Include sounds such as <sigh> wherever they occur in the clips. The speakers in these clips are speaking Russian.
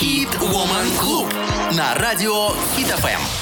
Хит Woman Club на радио Хит FM.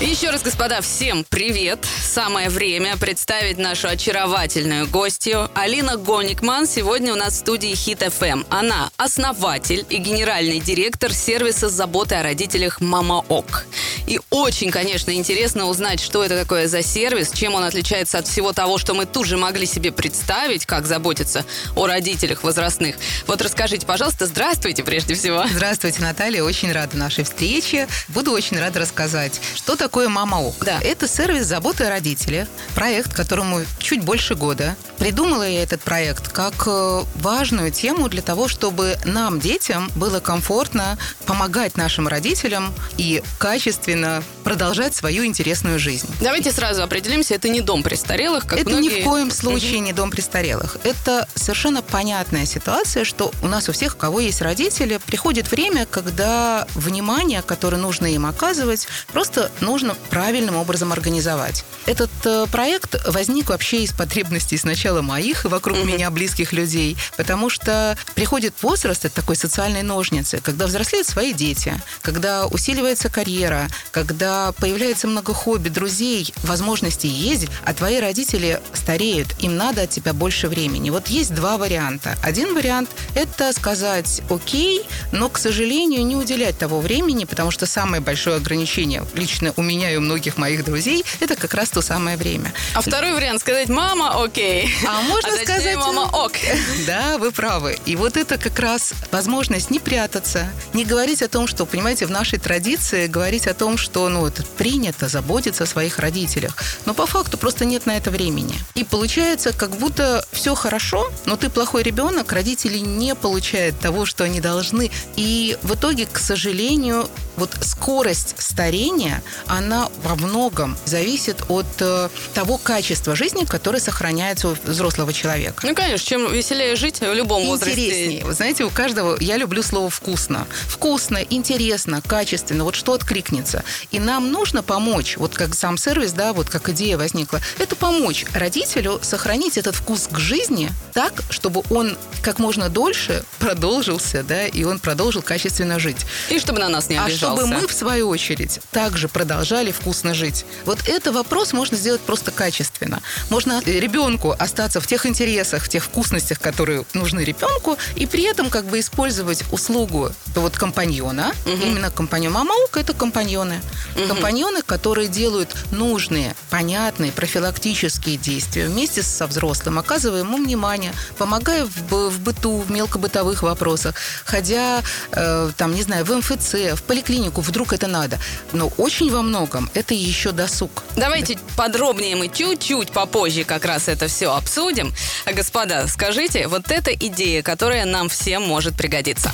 Еще раз, господа, всем привет! Самое время представить нашу очаровательную гостью. Алина Гоникман сегодня у нас в студии Хит FM. Она основатель и генеральный директор сервиса заботы о родителях Мама Ок. И очень, конечно, интересно узнать, что это такое за сервис, чем он отличается от всего того, что мы тут же могли себе представить, как заботиться о родителях возрастных. Вот расскажите, пожалуйста, здравствуйте прежде всего. Здравствуйте, Наталья. Очень рада нашей встрече. Буду очень рада рассказать, что такое «Мама ОК». Да. Это сервис заботы о родителе, проект, которому чуть больше года. Придумала я этот проект как э, важную тему для того, чтобы нам, детям, было комфортно помогать нашим родителям и качественно продолжать свою интересную жизнь. Давайте сразу определимся, это не дом престарелых, как это многие... ни в коем случае не дом престарелых. Это совершенно понятная ситуация, что у нас у всех, у кого есть родители, приходит время, когда внимание, которое нужно им оказывать, просто нужно правильным образом организовать. Этот э, проект возник вообще из потребностей сначала моих и вокруг Мгм. меня близких людей, потому что приходит возраст, это такой социальной ножницы, когда взрослеют свои дети, когда усиливается карьера, когда появляется много хобби, друзей, возможностей ездить, а твои родители стареют, им надо от тебя больше времени. Вот есть два варианта. Один вариант – это сказать «окей», но, к сожалению, не уделять того времени, потому что самое большое ограничение лично у меня и у многих моих друзей – это как раз то самое время. А второй вариант сказать «мама, окей». А можно А сказать... «мама, ок». <laughs> Да, вы правы. И вот это как раз возможность не прятаться, не говорить о том, что, понимаете, в нашей традиции говорить о том, что, ну, это принято заботиться о своих родителях. Но по факту просто нет на это времени. И получается, как будто все хорошо, но ты плохой ребенок, родители не получают того, что они должны. И в итоге, к сожалению, вот скорость старения, она во многом зависит от э, того качества жизни, которое сохраняется у взрослого человека. Ну, конечно, чем веселее жить в любом возрасте. Интереснее. Вы знаете, у каждого, я люблю слово «вкусно». Вкусно, интересно, качественно, вот что откликнется. И нам нужно помочь, вот как сам сервис, да, вот как идея возникла, это помочь родителю сохранить этот вкус к жизни так, чтобы он как можно дольше продолжился, да, и он продолжил качественно жить. И чтобы на нас не А обижался. чтобы мы, в свою очередь, также продолжали вкусно жить. Вот это вопрос можно сделать просто качественно. Можно ребенку остаться в тех интересах, в тех вкусностях, которые нужны ребенку, и при этом как бы использовать услугу вот компаньона. Мгм. Именно компаньон Мамаук – это компаньоны. Мгм. Компаньоны, которые делают нужные, понятные, профилактические действия вместе со взрослым, оказывая ему внимание, помогая в, в быту, в мелкобытовых вопросах, ходя, э, там, не знаю, в МФЦ, в поликлинику, вдруг это надо. Но очень во многом это еще досуг. Давайте подробнее мы чуть-чуть попозже как раз это все обсудим. А, Господа, скажите, вот эта идея, которая нам всем может пригодиться.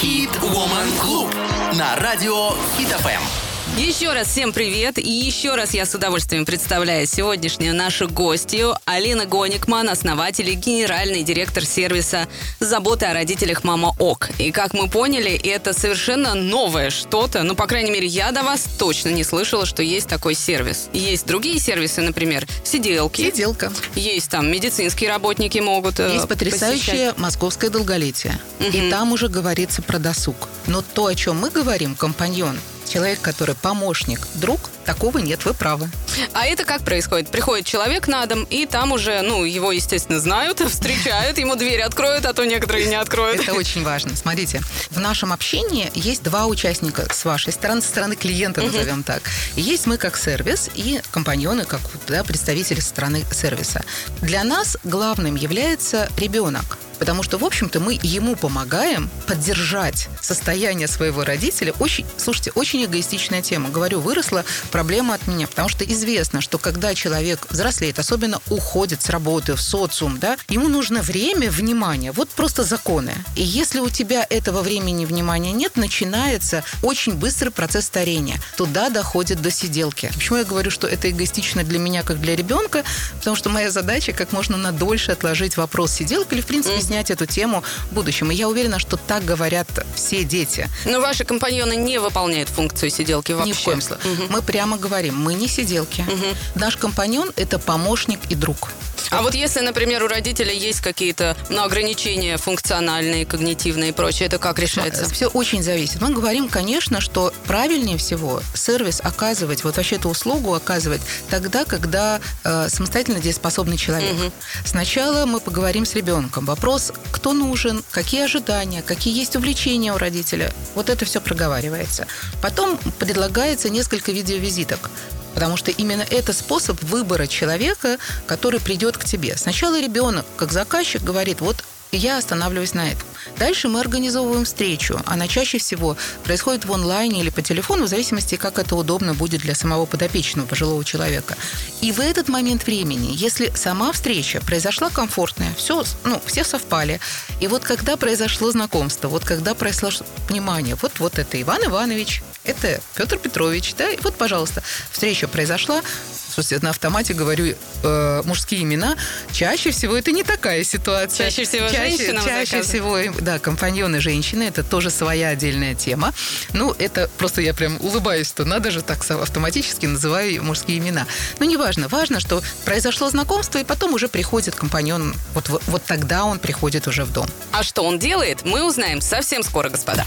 Хит Woman Клуб на радио Хит ФМ. Еще раз всем привет. И еще раз я с удовольствием представляю сегодняшнюю нашу гостью Алина Гоникман, основатель и генеральный директор сервиса заботы о родителях Мама Ок. И как мы поняли, это совершенно новое что-то. Ну, по крайней мере, я до вас точно не слышала, что есть такой сервис. Есть другие сервисы, например, сиделки. Сиделка. Есть там медицинские работники могут э, Есть потрясающее посещать. московское долголетие. Мгм. И там уже говорится про досуг. Но то, о чем мы говорим, компаньон, человек, который помощник, друг, такого нет, вы правы. А это как происходит? Приходит человек на дом, и там уже, ну, его, естественно, знают, <laughs> встречают, ему дверь откроют, а то некоторые не откроют. Это очень важно. Смотрите, в нашем общении есть два участника с вашей стороны, со стороны клиента, назовем так. Есть мы как сервис и компаньоны, как да, представители со стороны сервиса. Для нас главным является ребенок. Потому что, в общем-то, мы ему помогаем поддержать состояние своего родителя. Очень, слушайте, очень эгоистичная тема. Говорю, выросла проблема от меня. Потому что известно, что когда человек взрослеет, особенно уходит с работы в социум, да, ему нужно время, внимание. Вот просто законы. И если у тебя этого времени, внимания нет, начинается очень быстрый процесс старения. Туда доходит до сиделки. Почему я говорю, что это эгоистично для меня, как для ребенка? Потому что моя задача как можно на дольше отложить вопрос сиделки или, в принципе, с объяснять эту тему в будущем. И я уверена, что так говорят все дети. Но ваши компаньоны не выполняют функцию сиделки вообще? Ни в коем случае. Угу. Мы прямо говорим, мы не сиделки. Угу. Наш компаньон – это помощник и друг. А вот если, например, у родителей есть какие-то ну, ограничения функциональные, когнитивные и прочее, это как решается? Все очень зависит. Мы говорим, конечно, что правильнее всего сервис оказывать, вот вообще эту услугу оказывать тогда, когда э, самостоятельно дееспособный человек. Угу. Сначала мы поговорим с ребенком. Вопрос, кто нужен, какие ожидания, какие есть увлечения у родителя. Вот это все проговаривается. Потом предлагается несколько видеовизиток. Потому что именно это способ выбора человека, который придет к тебе. Сначала ребенок, как заказчик, говорит, вот я останавливаюсь на этом. Дальше мы организовываем встречу. Она чаще всего происходит в онлайне или по телефону, в зависимости, как это удобно будет для самого подопечного пожилого человека. И в этот момент времени, если сама встреча произошла комфортная, все, ну, все совпали, и вот когда произошло знакомство, вот когда произошло понимание, вот, вот это Иван Иванович, это Петр Петрович, да, и вот, пожалуйста, встреча произошла, слушайте, на автомате говорю э, мужские имена, чаще всего это не такая ситуация. Чаще всего чаще, женщинам Чаще всего, да, компаньоны женщины, это тоже своя отдельная тема. Ну, это просто я прям улыбаюсь, что надо же так автоматически называю мужские имена. Но неважно, важно, что произошло знакомство, и потом уже приходит компаньон, вот, вот, вот тогда он приходит уже в дом. А что он делает, мы узнаем совсем скоро, господа.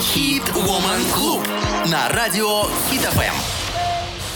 Хит Woman Club на радио Хит ФМ.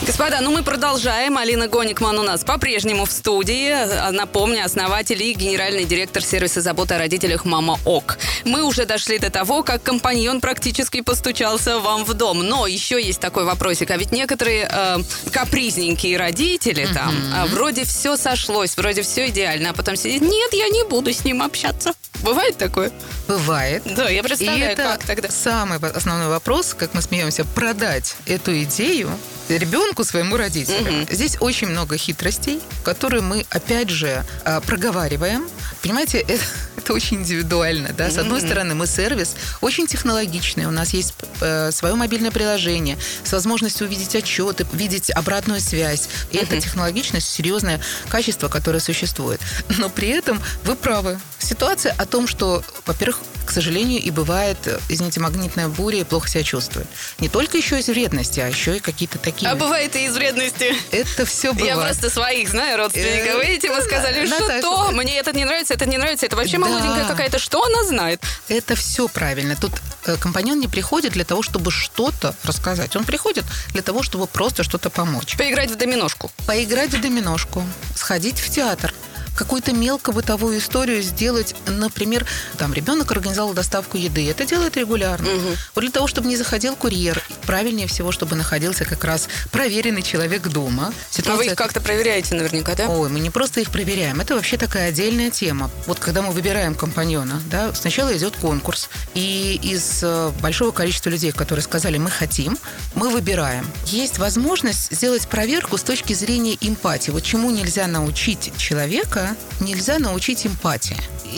Господа, ну мы продолжаем. Алина Гоникман у нас по-прежнему в студии. Напомню, основатель и генеральный директор сервиса заботы о родителях «Мама ОК». Мы уже дошли до того, как компаньон практически постучался вам в дом. Но еще есть такой вопросик. А ведь некоторые э, капризненькие родители там, mm-hmm. вроде все сошлось, вроде все идеально, а потом сидит, нет, я не буду с ним общаться. Бывает такое? Бывает. Да, я представляю, И это как тогда. самый основной вопрос, как мы смеемся, продать эту идею ребенку, своему родителю. Угу. Здесь очень много хитростей, которые мы, опять же, а, проговариваем. Понимаете, <laughs> это, это очень индивидуально. Да? С одной стороны, мы сервис очень технологичный. У нас есть э, свое мобильное приложение с возможностью увидеть отчеты, видеть обратную связь. И это технологичность, серьезное качество, которое существует. Но при этом вы правы. Ситуация о том, что, во-первых, к сожалению, и бывает, извините, магнитная буря и плохо себя чувствует. Не только еще из вредности, а еще и какие-то такие... А бывает и из вредности. Это все бывает. Я просто своих знаю родственников. Э, Видите, мы сказали, что мне это не нравится, это не нравится, это вообще молоденькая какая-то. Что она знает? Это все правильно. Тут э, компаньон не приходит для того, чтобы что-то рассказать. Он приходит для того, чтобы просто что-то помочь. Поиграть в доминошку. Поиграть в доминошку. Сходить в театр какую-то мелкобытовую историю сделать. Например, там ребенок организовал доставку еды. Это делает регулярно. Угу. Вот для того, чтобы не заходил курьер, правильнее всего, чтобы находился как раз проверенный человек дома. Ситуация... А вы их как-то проверяете наверняка, да? Ой, мы не просто их проверяем. Это вообще такая отдельная тема. Вот когда мы выбираем компаньона, да, сначала идет конкурс. И из э, большого количества людей, которые сказали «мы хотим», мы выбираем. Есть возможность сделать проверку с точки зрения эмпатии. Вот чему нельзя научить человека, человека нельзя научить эмпатии.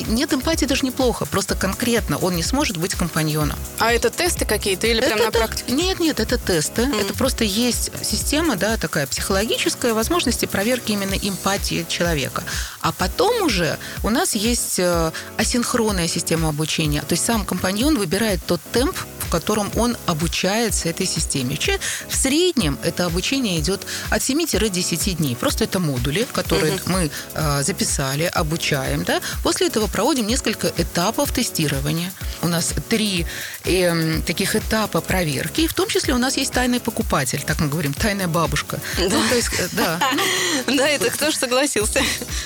Нет эмпатии даже неплохо, просто конкретно он не сможет быть компаньоном. А это тесты какие-то или прямо на практике? Нет, нет, это тесты. Mm-hmm. Это просто есть система, да, такая психологическая возможности проверки именно эмпатии человека. А потом уже у нас есть э, асинхронная система обучения. То есть сам компаньон выбирает тот темп, котором он обучается этой системе. В среднем это обучение идет от 7-10 дней. Просто это модули, которые угу. мы э, записали, обучаем. Да? После этого проводим несколько этапов тестирования. У нас три э, таких этапа проверки. И в том числе у нас есть тайный покупатель, так мы говорим, тайная бабушка. Да, ну, то есть, э, да. <laughs> да, это кто же согласился?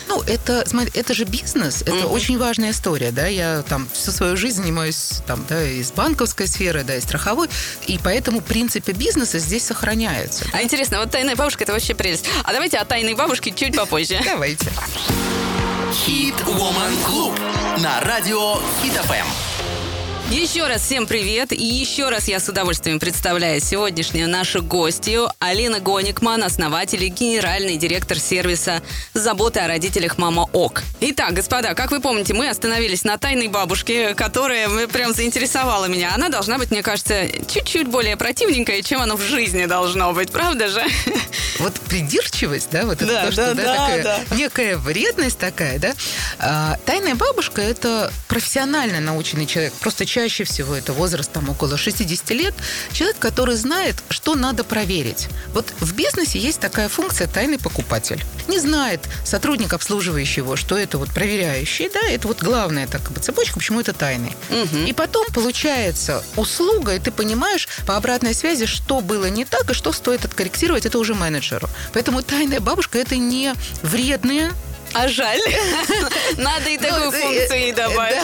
Ну, это, смотри, это же бизнес, это очень важная история, да, я там всю свою жизнь занимаюсь там, да, из банковской сферы, сферы, да, и страховой, и поэтому принципы бизнеса здесь сохраняются. А интересно, вот тайная бабушка – это вообще прелесть. А давайте о тайной бабушке чуть попозже. <laughs> Давайте. Хит Woman Club на радио Хит ФМ. Еще раз всем привет. И еще раз я с удовольствием представляю сегодняшнюю нашу гостью Алина Гоникман, основатель и генеральный директор сервиса заботы о родителях «Мама ОК». Итак, господа, как вы помните, мы остановились на тайной бабушке, которая прям заинтересовала меня. Она должна быть, мне кажется, чуть-чуть более противненькая, чем она в жизни должно быть, правда же? <laughs> Вот придирчивость, да, вот это Да, то, что, да, да, такая да. некая вредность такая, да. А, тайная бабушка – это профессионально наученный человек. Просто чаще всего это возраст там около 60 лет. Человек, который знает, что надо проверить. Вот в бизнесе есть такая функция «тайный покупатель». Не знает сотрудник обслуживающего, что это вот проверяющий, да, это вот главная так, цепочка, почему это тайный. И потом получается услуга, и ты понимаешь по обратной связи, что было не так и что стоит откорректировать, это уже менеджеру. Поэтому тайная бабушка это не вредные. А жаль. <laughs> Надо и такую Ну, э, функцию э, добавить.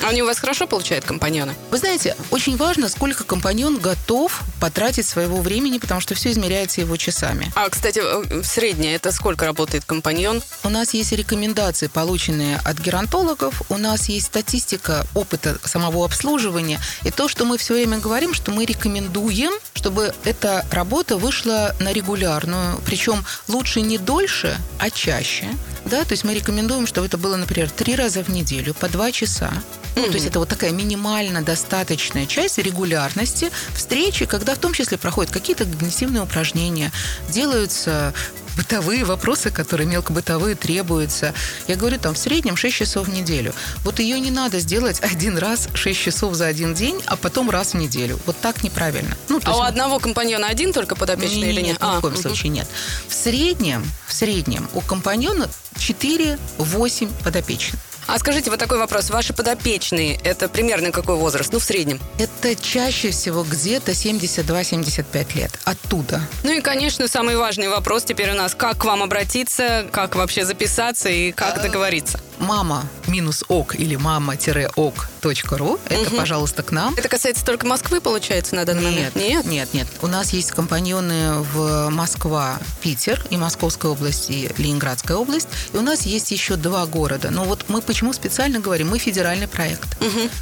А они у вас хорошо получают компаньоны? Вы знаете, очень важно, сколько компаньон готов потратить своего времени, потому что все измеряется его часами. А, кстати, э, среднее это сколько работает компаньон? У нас есть рекомендации, полученные от геронтологов, у нас есть статистика опыта самого обслуживания, и то, что мы все время говорим, что мы рекомендуем, чтобы эта работа вышла на регулярную, причем лучше не дольше, а чаще. Да, то есть мы рекомендуем, чтобы это было, например, три раза в неделю по два часа. Ну, то есть это вот такая минимально достаточная часть регулярности встречи, когда в том числе проходят какие-то когнитивные упражнения, делаются бытовые вопросы, которые мелкобытовые требуются. Я говорю, там в среднем 6 часов в неделю. Вот ее не надо сделать один раз 6 часов за один день, а потом раз в неделю. Вот так неправильно. Ну, А у есть- одного компаньона один только подопечный или нет? ни в А, коем мгм. случае нет. В среднем, в среднем у компаньона 4-8 подопечных. А скажите, вот такой вопрос. Ваши подопечные, это примерно какой возраст? Ну, в среднем. Это чаще всего где-то 72-75 лет. Оттуда. Ну и, конечно, самый важный вопрос теперь у нас. Как к вам обратиться, как вообще записаться и как договориться? Мама минус ок или мама-ок.ру. Это, пожалуйста, к нам. Это касается только Москвы, получается, на данный момент? Нет, нет, нет. У нас есть компаньоны в Москва, Питер и Московская область, и Ленинградская область. И у нас есть еще два города. Но вот мы почему специально говорим, мы федеральный проект.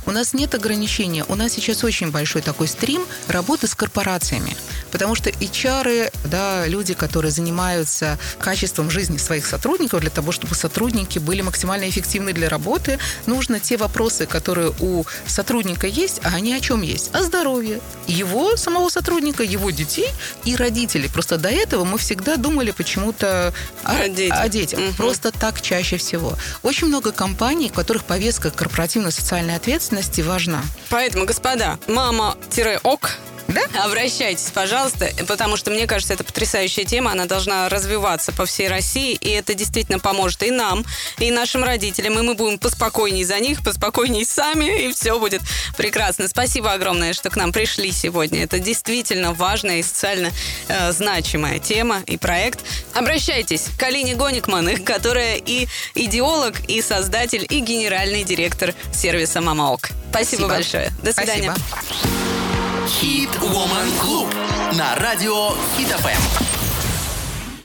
У нас нет ограничения. У нас сейчас очень большой такой стрим работы с корпорациями. Потому что HR, да, люди, которые занимаются качеством жизни своих сотрудников, для того, чтобы сотрудники были максимально эффективны для работы, нужно те вопросы, которые у сотрудника есть, а они о чем есть? О здоровье. Его, самого сотрудника, его детей и родителей. Просто до этого мы всегда думали почему-то о, О детях. о детях. Мгм. Просто так чаще всего. Очень много компаний, в которых повестка корпоративной социальной ответственности важна. Поэтому, господа, мама-ок, Да? Обращайтесь, пожалуйста, потому что мне кажется, это потрясающая тема, она должна развиваться по всей России, и это действительно поможет и нам, и нашим родителям, и мы будем поспокойней за них, поспокойней сами, и все будет прекрасно. Спасибо огромное, что к нам пришли сегодня. Это действительно важная и социально э, значимая тема и проект. Обращайтесь к Алине Гоникман, <laughs> которая и идеолог, и создатель, и генеральный директор сервиса «Мамаок». Спасибо, Спасибо. большое. До свидания. Спасибо. Хит Woman Club на радио Хит ФМ.